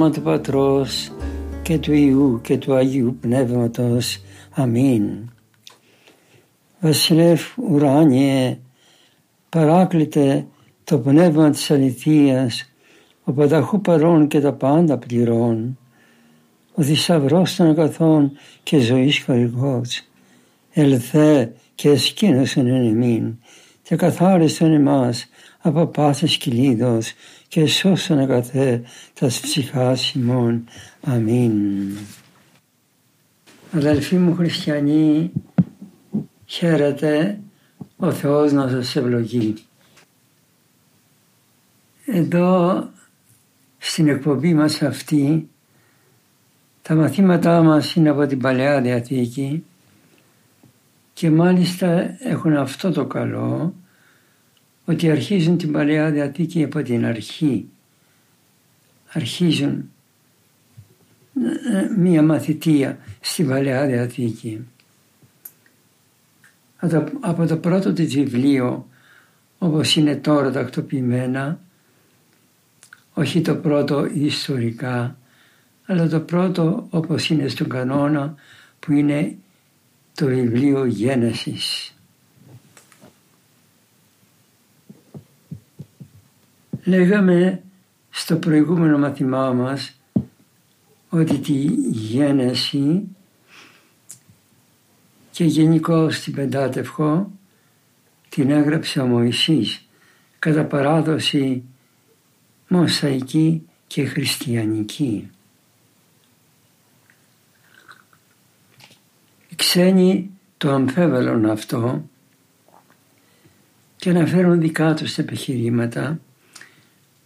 Όνομα του Πατρός και του Ιού και του Αγίου Πνεύματος. Αμήν. Βασιλεύ ουράνιε, παράκλητε το πνεύμα της αληθείας, ο πανταχού παρών και τα πάντα πληρών, ο θησαυρός των αγαθών και ζωής χορηγός, ελθέ και εσκήνωσον εν εμήν, και καθάριστον εμάς από πάσης κυλίδος και σώσον αγαθέ τα ψυχάς ημών. Αμήν. Αδελφοί μου χριστιανοί, χαίρετε, ο Θεός να σας ευλογεί. Εδώ στην εκπομπή μας αυτή τα μαθήματά μας είναι από την Παλαιά Διαθήκη και μάλιστα έχουν αυτό το καλό ότι αρχίζουν την Παλαιά Διαθήκη από την αρχή. Αρχίζουν ε, μία μαθητεία στην Παλαιά Διαθήκη. Από το πρώτο της βιβλίο όπως είναι τώρα τακτοποιημένα όχι το πρώτο ιστορικά αλλά το πρώτο όπως είναι στον κανόνα που είναι το βιβλίο Γένεσης. Λέγαμε στο προηγούμενο μαθημά μας ότι τη γένεση και γενικώ στην Πεντάτευχο την έγραψε ο Μωυσής κατά παράδοση μοσαϊκή και χριστιανική. Οι ξένοι το αμφέβαλον αυτό και αναφέρουν δικά τους επιχειρήματα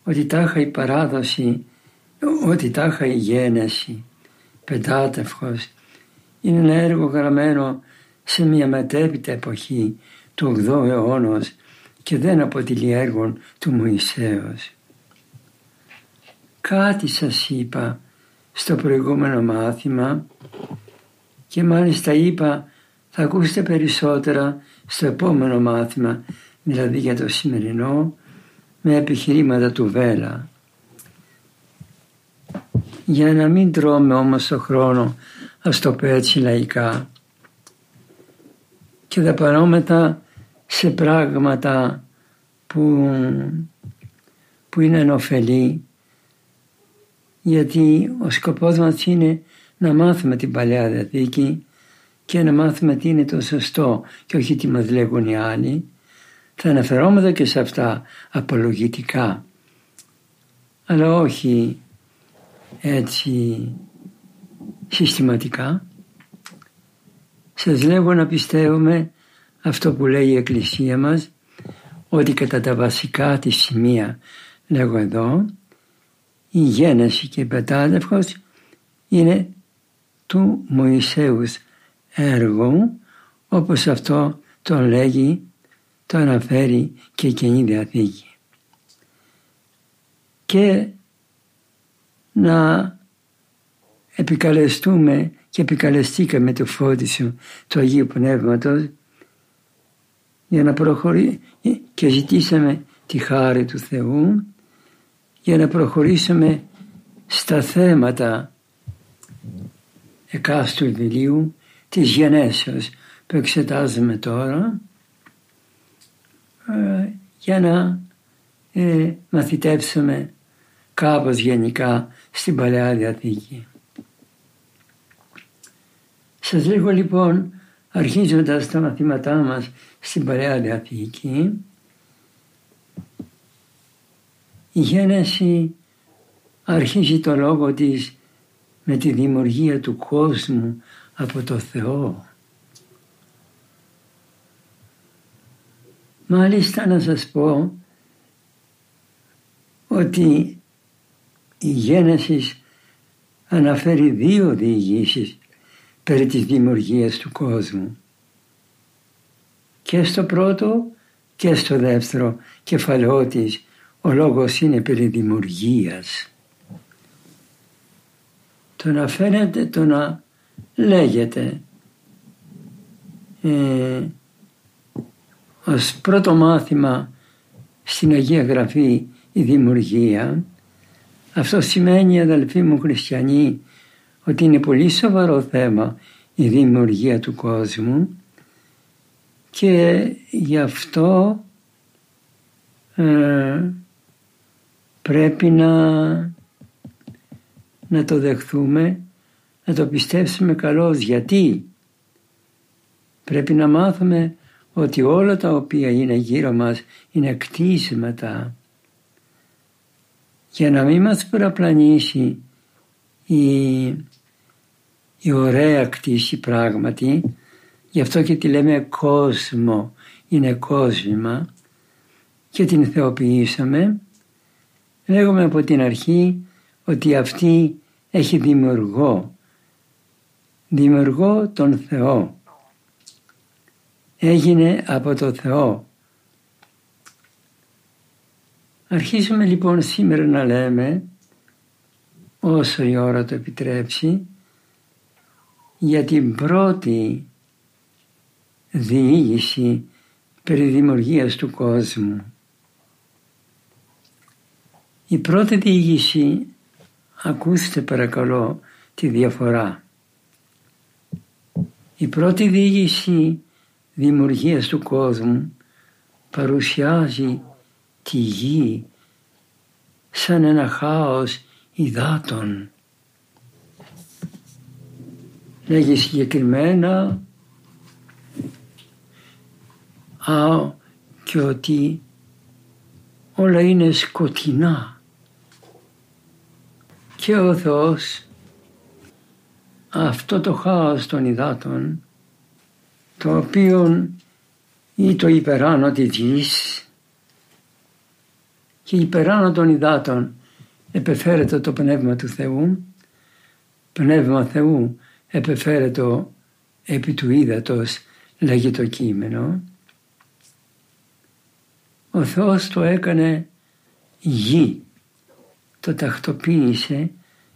ότι τάχα η παράδοση, ότι τάχα η γένεση, πεντάτευχος, είναι ένα έργο γραμμένο σε μια μετέπειτα εποχή του 8ου αιώνα και δεν αποτελεί έργο του Μωυσέως. Κάτι σας είπα στο προηγούμενο μάθημα και μάλιστα είπα θα ακούσετε περισσότερα στο επόμενο μάθημα, δηλαδή για το σημερινό, με επιχειρήματα του Βέλα. Για να μην τρώμε όμως το χρόνο, ας το πω έτσι λαϊκά, και δαπανόμετα σε πράγματα που, που είναι ενοφελή, γιατί ο σκοπός μας είναι να μάθουμε την Παλαιά Διαθήκη και να μάθουμε τι είναι το σωστό και όχι τι μας λέγουν οι άλλοι θα αναφερόμαστε και σε αυτά απολογητικά, αλλά όχι έτσι συστηματικά. Σας λέγω να πιστεύουμε αυτό που λέει η Εκκλησία μας, ότι κατά τα βασικά της σημεία, λέγω εδώ, η γένεση και η πετάδευκος είναι του Μωυσέους έργου, όπως αυτό το λέγει το αναφέρει και η Καινή Διαθήκη. Και να επικαλεστούμε και επικαλεστήκαμε το φώτισιο του Αγίου Πνεύματος για να προχωρήσουμε και ζητήσαμε τη χάρη του Θεού για να προχωρήσουμε στα θέματα εκάστου βιβλίου της γενέσεως που εξετάζουμε τώρα ε, για να ε, μαθητεύσουμε κάπως γενικά στην Παλαιά Διαθήκη. Σας λέγω λοιπόν αρχίζοντας τα μαθήματά μας στην Παλαιά Διαθήκη η γένεση αρχίζει το λόγο της με τη δημιουργία του κόσμου από το Θεό. Μάλιστα να σας πω ότι η Γένεσης αναφέρει δύο διηγήσεις περί της δημιουργίας του κόσμου. Και στο πρώτο και στο δεύτερο κεφαλαιό της ο λόγος είναι περί δημιουργίας. Το να φαίνεται, το να λέγεται ε, ως πρώτο μάθημα στην Αγία Γραφή η δημιουργία αυτό σημαίνει αδελφοί μου χριστιανοί ότι είναι πολύ σοβαρό θέμα η δημιουργία του κόσμου και γι' αυτό ε, πρέπει να, να το δεχθούμε, να το πιστέψουμε καλώς. Γιατί; Πρέπει να μάθουμε ότι όλα τα οποία είναι γύρω μας είναι κτίσματα για να μην μας παραπλανήσει η, η ωραία κτήση πράγματι, γι' αυτό και τη λέμε κόσμο, είναι κόσμημα και την θεοποιήσαμε, λέγουμε από την αρχή ότι αυτή έχει δημιουργό, δημιουργό τον Θεό. Έγινε από το Θεό Αρχίζουμε λοιπόν σήμερα να λέμε, όσο η ώρα το επιτρέψει, για την πρώτη διήγηση περί δημιουργίας του κόσμου. Η πρώτη διήγηση, ακούστε παρακαλώ τη διαφορά. Η πρώτη διήγηση δημιουργίας του κόσμου παρουσιάζει τη γη σαν ένα χάος υδάτων. Λέγει συγκεκριμένα α, και ότι όλα είναι σκοτεινά και ο Θεός αυτό το χάος των υδάτων το οποίο ή το υπεράνω της γης και υπεράνω των υδάτων επεφέρετο το Πνεύμα του Θεού, Πνεύμα Θεού επεφέρετο επί του ύδατος λέγει το κείμενο. Ο Θεός το έκανε γη, το τακτοποίησε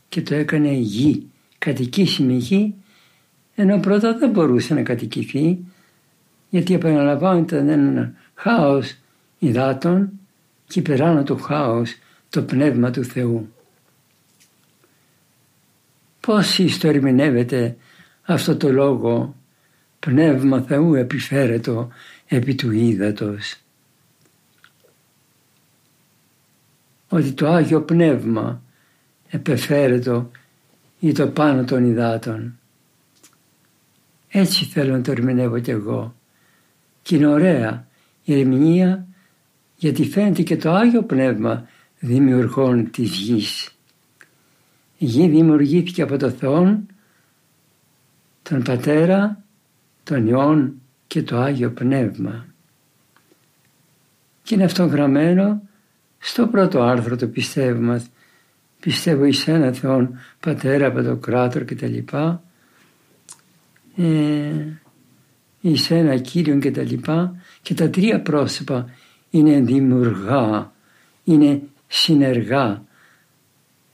και το έκανε γη, κατοικήσιμη γη, ενώ πρώτα δεν μπορούσε να κατοικηθεί, γιατί επαναλαμβάνεται ένα χάος υδάτων και περάνω το χάος το Πνεύμα του Θεού. Πώς το ερμηνεύεται αυτό το λόγο Πνεύμα Θεού επιφέρετο επί του ύδατος. Ότι το Άγιο Πνεύμα επεφέρετο ή το πάνω των υδάτων. Έτσι θέλω να το ερμηνεύω κι εγώ. Και είναι ωραία η ερμηνεία γιατί φαίνεται και το Άγιο Πνεύμα δημιουργών της γης. Η γη δημιουργήθηκε από το Θεό, τον Πατέρα, τον Υιόν και το Άγιο Πνεύμα. Και είναι αυτό γραμμένο στο πρώτο άρθρο του πιστεύω μας. Πιστεύω εις ένα Θεόν Πατέρα, Πατοκράτορ και τα λοιπά. Ε, εις ένα Κύριον και τα λοιπά. Και τα τρία πρόσωπα είναι δημιουργά, είναι συνεργά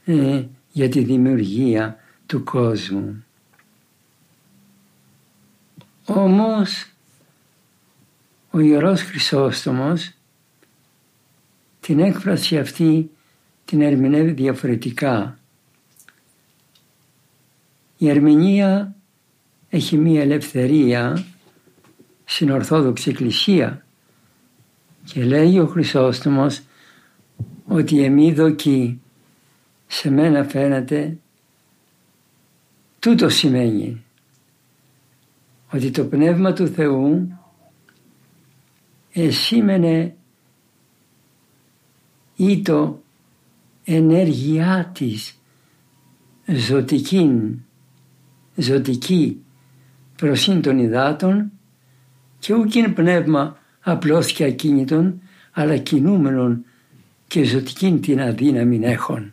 ε, για τη δημιουργία του κόσμου. Όμως ο Ιερός Χρυσόστομος την έκφραση αυτή την ερμηνεύει διαφορετικά. Η ερμηνεία έχει μία ελευθερία στην Ορθόδοξη Εκκλησία. Και λέει ο Χρυσόστομος ότι εμεί δοκί σε μένα φαίνεται τούτο σημαίνει. Ότι το Πνεύμα του Θεού εσήμενε ή το ενέργειά της ζωτική, ζωτική προσύν των υδάτων και ούκ είναι πνεύμα απλώς και ακίνητον, αλλά κινούμενον και ζωτικήν την αδύναμη έχων.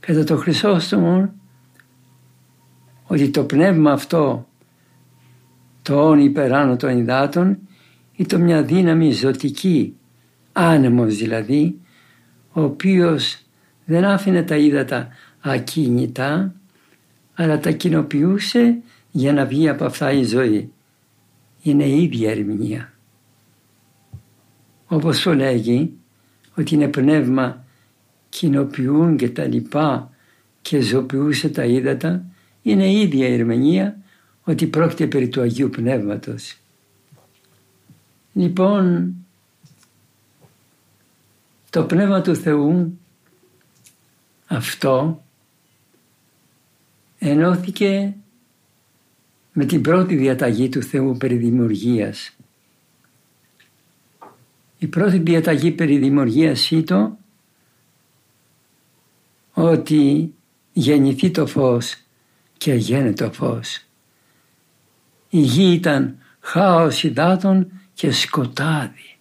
Κατά το Χρυσόστομο ότι το πνεύμα αυτό, το όν υπεράνω των υδάτων, ήταν μια δύναμη ζωτική, άνεμος δηλαδή, ο οποίος δεν άφηνε τα ύδατα ακίνητα, αλλά τα κοινοποιούσε για να βγει από αυτά η ζωή. Είναι η ίδια ερμηνεία. Όπως το λέγει, ότι είναι πνεύμα κοινοποιούν και τα λοιπά και ζωοποιούσε τα ύδατα, είναι η ίδια η ερμηνεία ότι πρόκειται περί του Αγίου Πνεύματος. Λοιπόν, το Πνεύμα του Θεού αυτό ενώθηκε με την πρώτη διαταγή του Θεού περί δημιουργίας. Η πρώτη διαταγή περί δημιουργίας ήταν ότι γεννηθεί το φως και γέννε το φως. Η γη ήταν χάος υδάτων και σκοτάδι.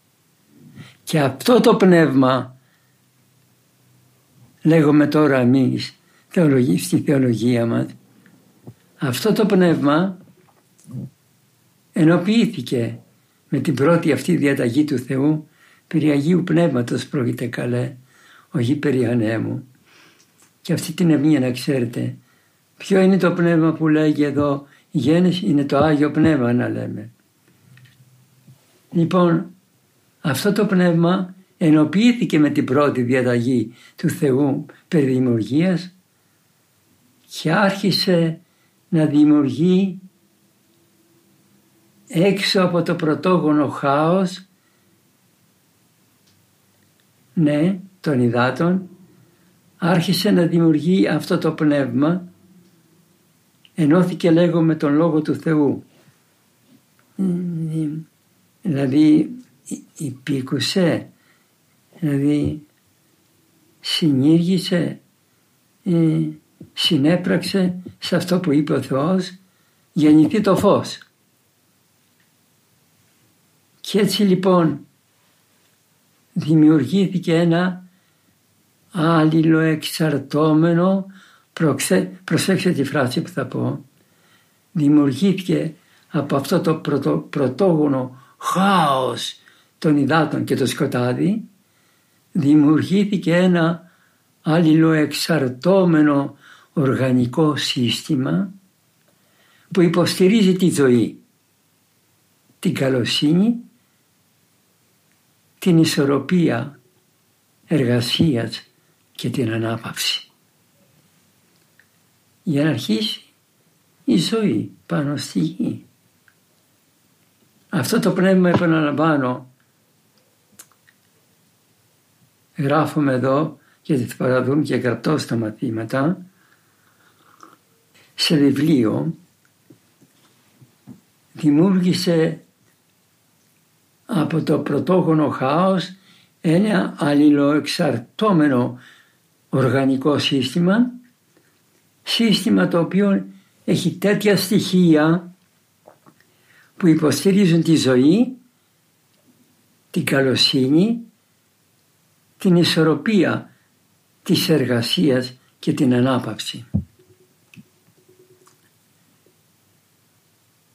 Και αυτό το πνεύμα λέγουμε τώρα εμείς στη θεολογία μας αυτό το πνεύμα ενοποιήθηκε με την πρώτη αυτή διαταγή του Θεού περί Αγίου Πνεύματος πρόκειται καλέ, όχι περί ανέμου. Και αυτή την ερμηνεία να ξέρετε. Ποιο είναι το πνεύμα που λέγει εδώ η γέννηση είναι το Άγιο Πνεύμα να λέμε. Λοιπόν αυτό το πνεύμα ενοποιήθηκε με την πρώτη διαταγή του Θεού περί δημιουργίας και άρχισε να δημιουργεί έξω από το πρωτόγονο χάος ναι, των υδάτων άρχισε να δημιουργεί αυτό το πνεύμα ενώθηκε λέγω με τον Λόγο του Θεού. Δηλαδή υπήκουσε, δηλαδή συνήργησε, ε, συνέπραξε σε αυτό που είπε ο Θεός γεννηθεί το φως. Και έτσι λοιπόν δημιουργήθηκε ένα άλληλο εξαρτώμενο προσέξτε τη φράση που θα πω δημιουργήθηκε από αυτό το πρωτο, πρωτόγονο χάος των υδάτων και το σκοτάδι δημιουργήθηκε ένα αλληλοεξαρτώμενο οργανικό σύστημα που υποστηρίζει τη ζωή, την καλοσύνη, την ισορροπία εργασίας και την ανάπαυση. Για να αρχίσει η ζωή πάνω στη γη. Αυτό το πνεύμα επαναλαμβάνω γράφουμε εδώ γιατί θα παραδούν και γραπτό στα μαθήματα σε βιβλίο δημιούργησε από το πρωτόγονο χάος ένα αλληλοεξαρτώμενο οργανικό σύστημα σύστημα το οποίο έχει τέτοια στοιχεία που υποστηρίζουν τη ζωή, την καλοσύνη, την ισορροπία της εργασίας και την ανάπαυση.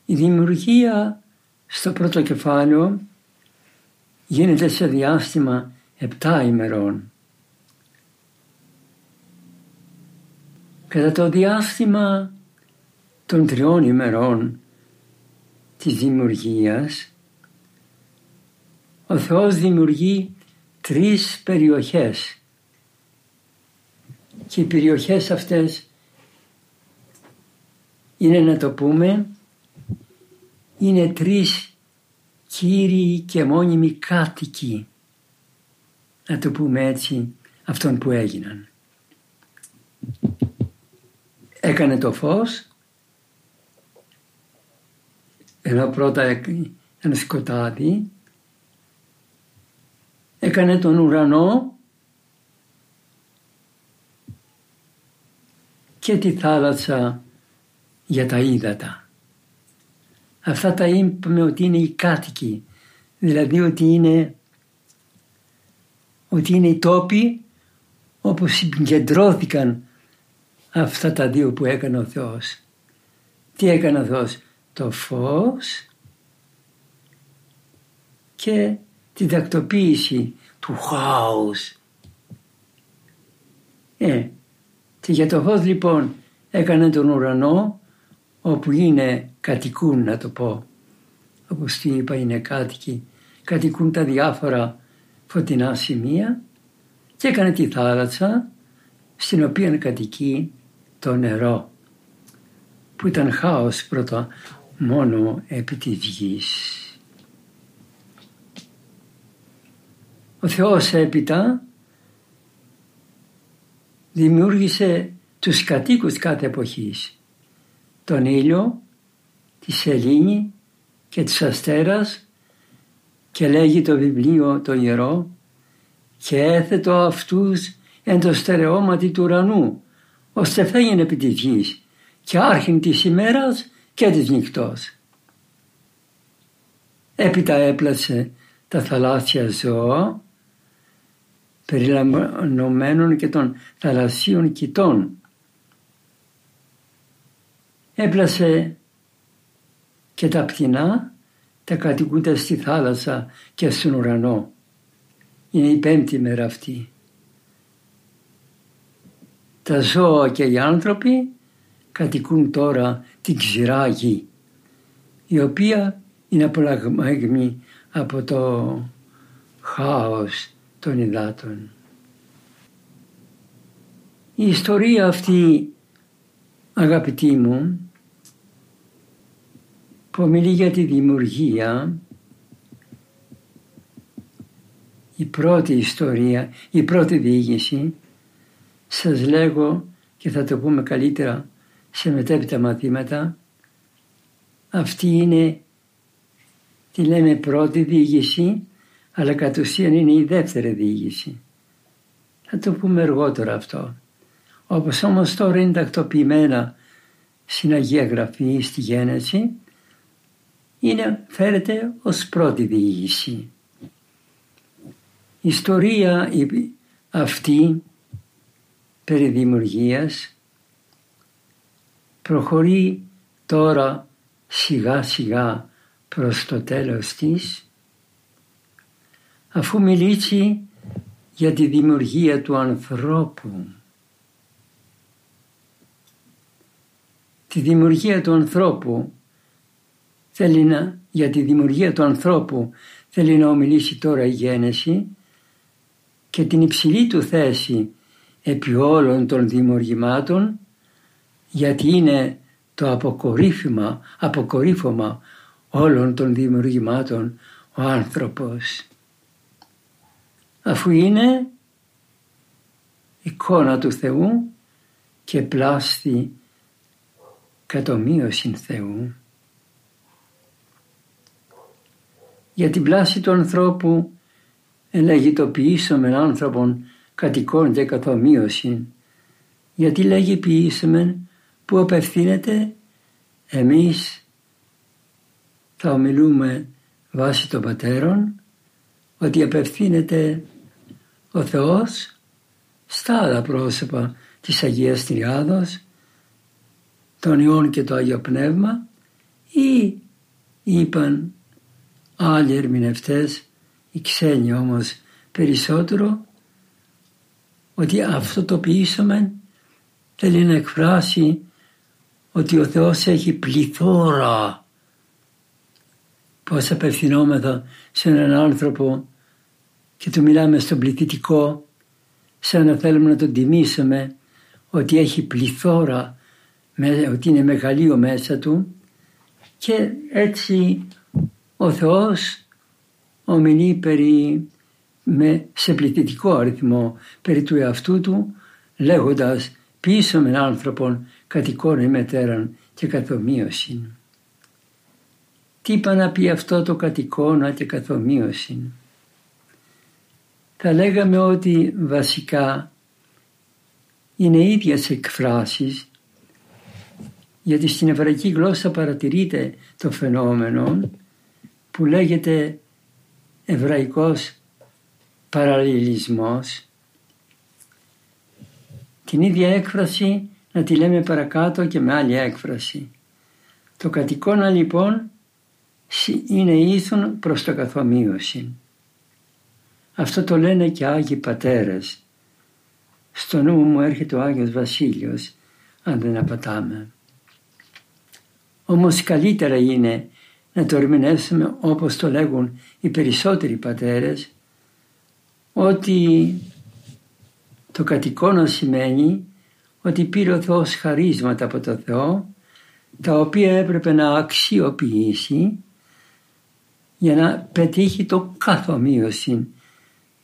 Η δημιουργία στο πρώτο κεφάλαιο γίνεται σε διάστημα επτά ημερών. Κατά το διάστημα των τριών ημερών της δημιουργίας ο Θεός δημιουργεί τρεις περιοχές και οι περιοχές αυτές είναι να το πούμε είναι τρεις κύριοι και μόνιμοι κάτοικοι να το πούμε έτσι αυτών που έγιναν. Έκανε το φως ενώ πρώτα ένα σκοτάδι έκανε τον ουρανό και τη θάλασσα για τα ύδατα. Αυτά τα είπαμε ότι είναι οι κάτοικοι Δηλαδή ότι είναι, ότι είναι οι τόποι όπου συγκεντρώθηκαν αυτά τα δύο που έκανε ο Θεός. Τι έκανε ο Θεός, το φως και τη τακτοποίηση του χάους. Ε, και για το φως λοιπόν έκανε τον ουρανό όπου είναι κατοικούν να το πω. Όπως τι είπα είναι κάτοικοι. Κατοικούν τα διάφορα φωτεινά σημεία και έκανε τη θάλασσα στην οποία κατοικεί το νερό που ήταν χάος πρώτα μόνο επί της γης. Ο Θεός έπειτα δημιούργησε τους κατοίκους κάθε εποχής. Τον ήλιο, της σελήνη και τους αστέρας και λέγει το βιβλίο το ιερό και έθετο αυτούς εν το στερεώματι του ουρανού ώστε φέγγεν επί της γης και άρχιν της ημέρας και της νυχτός. Έπειτα έπλασε τα θαλάσσια ζώα περιλαμβανομένων και των θαλασσίων κοιτών. Έπλασε και τα πτηνά τα κατοικούντα στη θάλασσα και στον ουρανό. Είναι η πέμπτη μέρα αυτή. Τα ζώα και οι άνθρωποι κατοικούν τώρα την ξηρά γη, η οποία είναι απολαγμένη από το χάος των υδάτων. Η ιστορία αυτή, αγαπητοί μου, που μιλεί για τη δημιουργία, η πρώτη ιστορία, η πρώτη διήγηση, σας λέγω και θα το πούμε καλύτερα σε μετέπειτα μαθήματα, αυτή είναι, τη λέμε πρώτη διήγηση, αλλά κατ' ουσίαν είναι η δεύτερη διήγηση. Θα το πούμε αργότερα αυτό. Όπως όμως τώρα είναι τακτοποιημένα στην Αγία Γραφή, στη Γένεση, είναι, φέρεται ως πρώτη διήγηση. Η ιστορία αυτή περί δημιουργίας προχωρεί τώρα σιγά σιγά προς το τέλος της αφού μιλήσει για τη δημιουργία του ανθρώπου. Τη δημιουργία του ανθρώπου θέλει να, για τη δημιουργία του ανθρώπου θέλει να ομιλήσει τώρα η γένεση και την υψηλή του θέση επί όλων των δημιουργημάτων γιατί είναι το αποκορύφωμα, αποκορύφωμα όλων των δημιουργημάτων ο άνθρωπος αφού είναι εικόνα του Θεού και πλάστη κατομοίωση Θεού. Για την πλάση του ανθρώπου λέγει το ποιήσομεν άνθρωπον κατοικών και καθομοίωση γιατί λέγει ποιήσομεν που απευθύνεται εμείς θα ομιλούμε βάσει των πατέρων ότι απευθύνεται ο Θεός στα άλλα πρόσωπα της Αγίας Τριάδος, τον Υιόν και το Άγιο Πνεύμα ή είπαν άλλοι ερμηνευτές, οι ξένοι όμως περισσότερο, ότι αυτό το ποιήσαμε θέλει να εκφράσει ότι ο Θεός έχει πληθώρα. Πώς απευθυνόμεθα σε έναν άνθρωπο και του μιλάμε στον πληθυντικό σαν να θέλουμε να τον τιμήσουμε ότι έχει πληθώρα, ότι είναι μεγαλείο μέσα του και έτσι ο Θεός ομιλεί περί, με, σε πληθυντικό αριθμό περί του εαυτού του λέγοντας πίσω με άνθρωπον κατ' εικόνα ημετέραν και καθομοίωση. Τι είπα να πει αυτό το κατ' εικόνα και καθομοίωση θα λέγαμε ότι βασικά είναι ίδιες εκφράσεις γιατί στην εβραϊκή γλώσσα παρατηρείται το φαινόμενο που λέγεται εβραϊκός παραλληλισμός. Την ίδια έκφραση να τη λέμε παρακάτω και με άλλη έκφραση. Το κατοικώνα λοιπόν είναι ήθουν προς το καθομοίωση. Αυτό το λένε και Άγιοι Πατέρες. Στο νου μου έρχεται ο Άγιος Βασίλειος, αν δεν απατάμε. Όμως καλύτερα είναι να το ερμηνεύσουμε όπως το λέγουν οι περισσότεροι πατέρες, ότι το κατοικώνα σημαίνει ότι πήρε ο Θεός χαρίσματα από το Θεό, τα οποία έπρεπε να αξιοποιήσει για να πετύχει το καθομοίωση,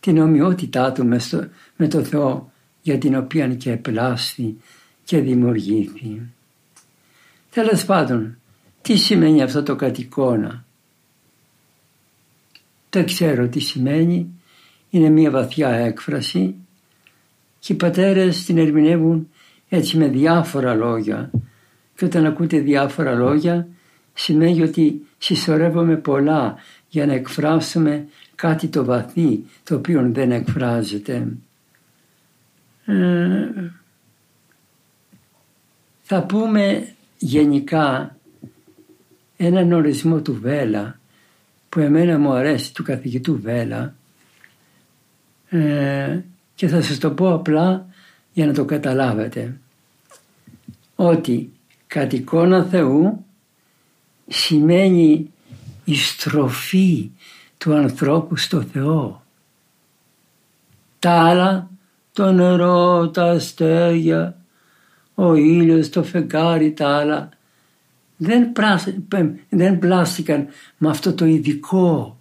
την ομοιότητά του μες το Θεό για την οποία και επλάστη και δημιουργήθη. Τέλος πάντων, τι σημαίνει αυτό το κατοικώνα. Δεν ξέρω τι σημαίνει, είναι μια βαθιά έκφραση και οι πατέρες την ερμηνεύουν έτσι με διάφορα λόγια και όταν ακούτε διάφορα λόγια σημαίνει ότι συσσωρεύουμε πολλά για να εκφράσουμε κάτι το βαθύ το οποίο δεν εκφράζεται. Ε, θα πούμε γενικά έναν ορισμό του Βέλα που εμένα μου αρέσει του καθηγητού Βέλα ε, και θα σας το πω απλά για να το καταλάβετε ότι κατ' εικόνα Θεού σημαίνει η στροφή του ανθρώπου στο Θεό. Τα άλλα, το νερό, τα αστέρια, ο ήλιος, το φεγγάρι, τα άλλα δεν, δεν πλάστηκαν με αυτό το ειδικό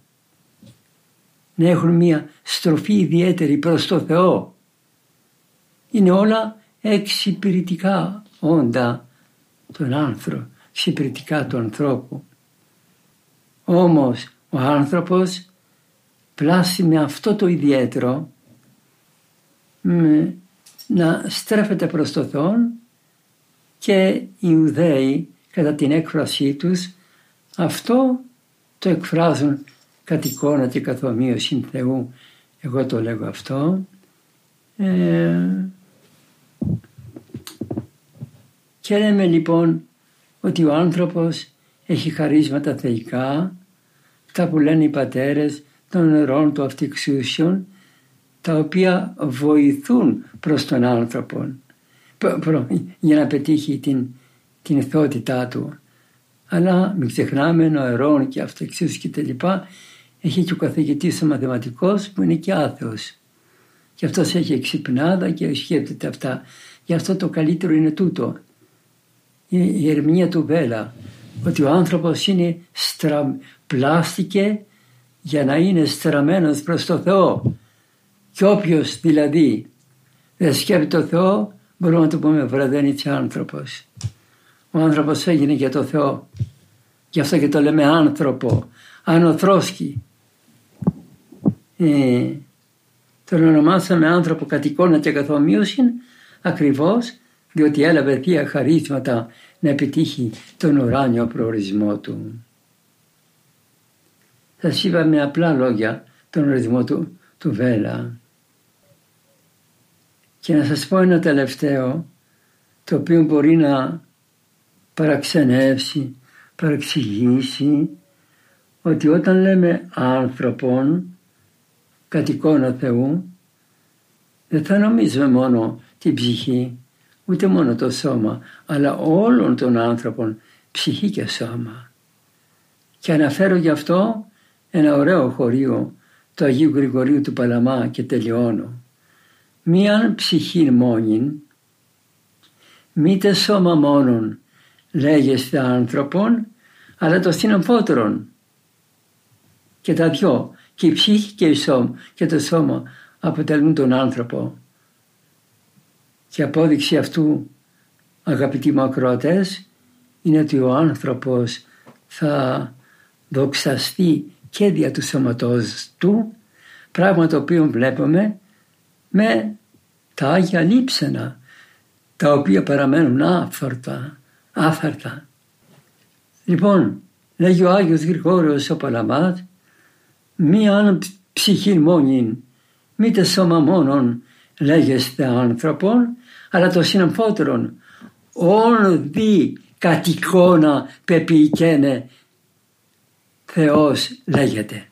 να έχουν μια στροφή ιδιαίτερη προς το Θεό. Είναι όλα εξυπηρετικά όντα τον άνθρωπο, εξυπηρετικά του ανθρώπου. Όμως ο άνθρωπος πλάσει με αυτό το ιδιαίτερο να στρέφεται προς το Θεό και οι Ιουδαίοι κατά την έκφρασή τους αυτό το εκφράζουν κατ' εικόνα και καθομοίωση Θεού. Εγώ το λέγω αυτό. Ε, και λέμε λοιπόν ότι ο άνθρωπος έχει χαρίσματα θεϊκά, τα που λένε οι πατέρες των νερών του αυτοεξούσιων, τα οποία βοηθούν προς τον άνθρωπο για να πετύχει την, την θεότητά του. Αλλά μην ξεχνάμε νερών και αυτοεξούσιους και τα λοιπά, έχει και ο καθηγητής ο μαθηματικός που είναι και άθεος. Και αυτός έχει εξυπνάδα και σκέπτεται αυτά. Γι' αυτό το καλύτερο είναι τούτο. Η ερμηνεία του Βέλα. Ότι ο άνθρωπος είναι στρα... πλάστηκε για να είναι στραμμένος προς το Θεό. Και όποιος δηλαδή δεν σκέπτεται το Θεό μπορούμε να το πούμε βραδένιτσι άνθρωπος. Ο άνθρωπος έγινε για το Θεό. Γι' αυτό και το λέμε άνθρωπο. Ανοθρόσκι. Ε, τον ονομάσαμε άνθρωπο κατ' εικόνα και καθομοίωση ακριβώς διότι έλαβε θεία χαρίσματα να επιτύχει τον ουράνιο προορισμό του. Θα είπα με απλά λόγια τον ορισμό του, του Βέλα. Και να σας πω ένα τελευταίο το οποίο μπορεί να παραξενεύσει, παραξηγήσει ότι όταν λέμε άνθρωπον κατ' εικόνα Θεού δεν θα νομίζουμε μόνο την ψυχή ούτε μόνο το σώμα αλλά όλων των άνθρωπων ψυχή και σώμα. Και αναφέρω γι' αυτό ένα ωραίο χωρίο του Αγίου Γρηγορίου του Παλαμά και τελειώνω. Μίαν ψυχή μόνην, μήτε σώμα μόνον λέγεστε άνθρωπον, αλλά το συνομφότερον. Και τα δυο, και η ψυχή και, η σώμα, και το σώμα αποτελούν τον άνθρωπο. Και απόδειξη αυτού, αγαπητοί μου ακροατές, είναι ότι ο άνθρωπος θα δοξαστεί και δια του σώματός του, πράγμα το οποίο βλέπουμε με τα Άγια Λείψανα, τα οποία παραμένουν άφαρτα, άφαρτα. Λοιπόν, λέγει ο Άγιος Γρηγόριος ο Παλαμάτ, μίαν ψυχή μόνη, μη το σώμα μόνον λέγεστε άνθρωπον, αλλά το συναμφότερον. Όν δι κατ' εικόνα πεποιηκένε Θεός λέγεται.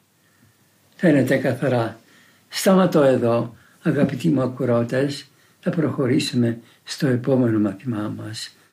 Φαίνεται καθαρά. Σταματώ εδώ αγαπητοί μου ακουρότες. Θα προχωρήσουμε στο επόμενο μαθημά μας.